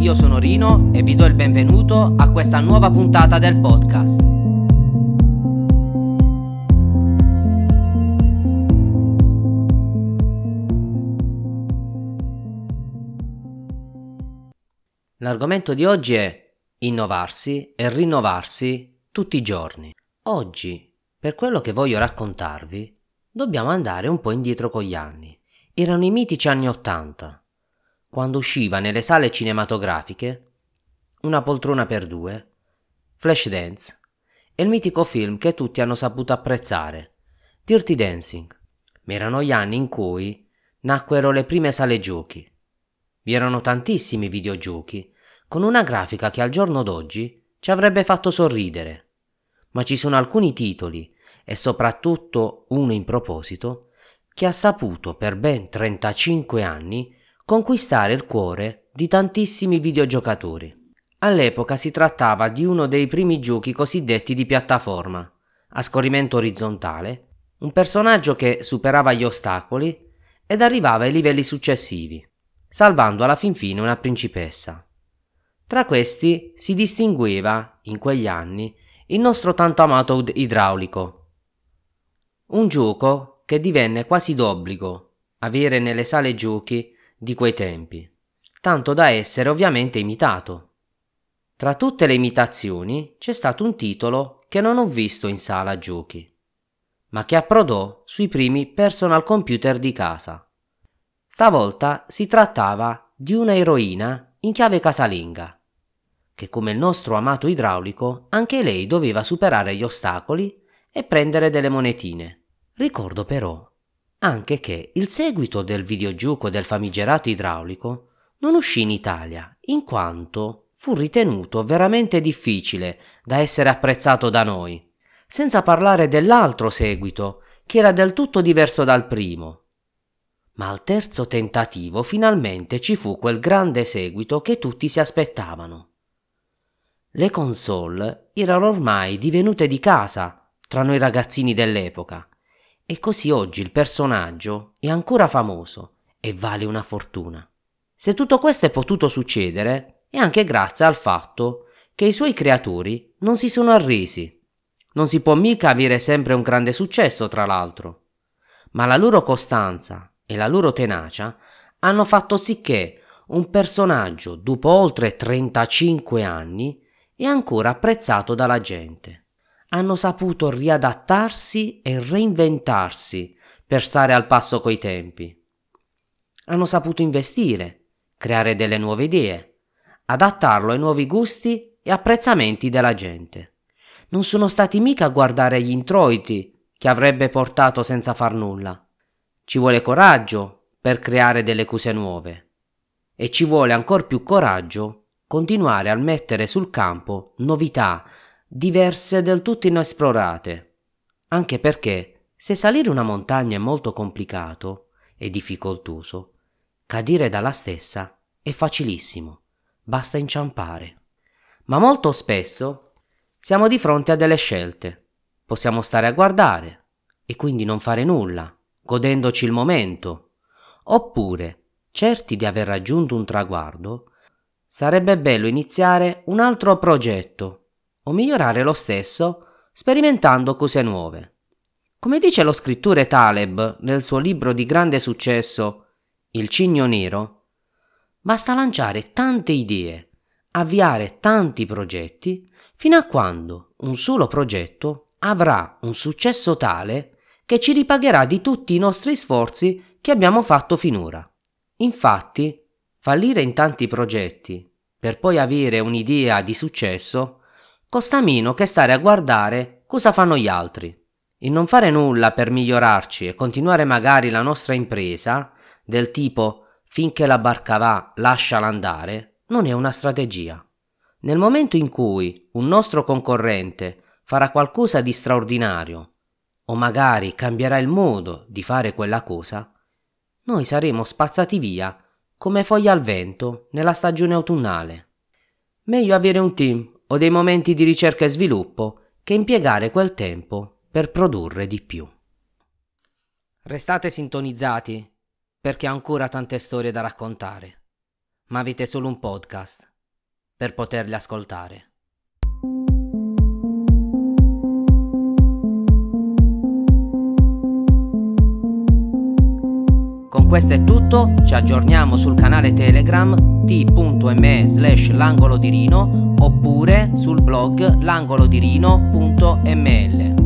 io sono Rino e vi do il benvenuto a questa nuova puntata del podcast. L'argomento di oggi è innovarsi e rinnovarsi tutti i giorni. Oggi, per quello che voglio raccontarvi, dobbiamo andare un po' indietro con gli anni. Erano i mitici anni Ottanta, quando usciva nelle sale cinematografiche Una poltrona per due, Flashdance e il mitico film che tutti hanno saputo apprezzare, Dirty Dancing. Ma erano gli anni in cui nacquero le prime sale giochi vi erano tantissimi videogiochi, con una grafica che al giorno d'oggi ci avrebbe fatto sorridere. Ma ci sono alcuni titoli, e soprattutto uno in proposito, che ha saputo per ben 35 anni conquistare il cuore di tantissimi videogiocatori. All'epoca si trattava di uno dei primi giochi cosiddetti di piattaforma, a scorrimento orizzontale, un personaggio che superava gli ostacoli ed arrivava ai livelli successivi salvando alla fin fine una principessa. Tra questi si distingueva, in quegli anni, il nostro tanto amato idraulico. Un gioco che divenne quasi d'obbligo avere nelle sale giochi di quei tempi, tanto da essere ovviamente imitato. Tra tutte le imitazioni c'è stato un titolo che non ho visto in sala giochi, ma che approdò sui primi personal computer di casa. Stavolta si trattava di una eroina in chiave casalinga, che come il nostro amato idraulico anche lei doveva superare gli ostacoli e prendere delle monetine. Ricordo però anche che il seguito del videogioco del famigerato idraulico non uscì in Italia, in quanto fu ritenuto veramente difficile da essere apprezzato da noi, senza parlare dell'altro seguito, che era del tutto diverso dal primo, ma al terzo tentativo finalmente ci fu quel grande seguito che tutti si aspettavano. Le console erano ormai divenute di casa tra noi ragazzini dell'epoca e così oggi il personaggio è ancora famoso e vale una fortuna. Se tutto questo è potuto succedere è anche grazie al fatto che i suoi creatori non si sono arresi. Non si può mica avere sempre un grande successo, tra l'altro, ma la loro costanza e la loro tenacia hanno fatto sì che un personaggio, dopo oltre 35 anni, è ancora apprezzato dalla gente. Hanno saputo riadattarsi e reinventarsi per stare al passo coi tempi. Hanno saputo investire, creare delle nuove idee, adattarlo ai nuovi gusti e apprezzamenti della gente. Non sono stati mica a guardare gli introiti che avrebbe portato senza far nulla ci vuole coraggio per creare delle cose nuove e ci vuole ancora più coraggio continuare a mettere sul campo novità diverse del tutto inesplorate, anche perché se salire una montagna è molto complicato e difficoltoso, cadere dalla stessa è facilissimo, basta inciampare. Ma molto spesso siamo di fronte a delle scelte, possiamo stare a guardare e quindi non fare nulla godendoci il momento, oppure, certi di aver raggiunto un traguardo, sarebbe bello iniziare un altro progetto o migliorare lo stesso sperimentando cose nuove. Come dice lo scrittore Taleb nel suo libro di grande successo Il cigno nero, basta lanciare tante idee, avviare tanti progetti, fino a quando un solo progetto avrà un successo tale che ci ripagherà di tutti i nostri sforzi che abbiamo fatto finora. Infatti, fallire in tanti progetti per poi avere un'idea di successo costa meno che stare a guardare cosa fanno gli altri. Il non fare nulla per migliorarci e continuare magari la nostra impresa, del tipo finché la barca va, lasciala andare, non è una strategia. Nel momento in cui un nostro concorrente farà qualcosa di straordinario o magari cambierà il modo di fare quella cosa, noi saremo spazzati via come foglie al vento nella stagione autunnale. Meglio avere un team o dei momenti di ricerca e sviluppo che impiegare quel tempo per produrre di più. Restate sintonizzati perché ho ancora tante storie da raccontare, ma avete solo un podcast per poterli ascoltare. Questo è tutto, ci aggiorniamo sul canale Telegram t.me slash l'angolo di Rino oppure sul blog langolodirino.ml.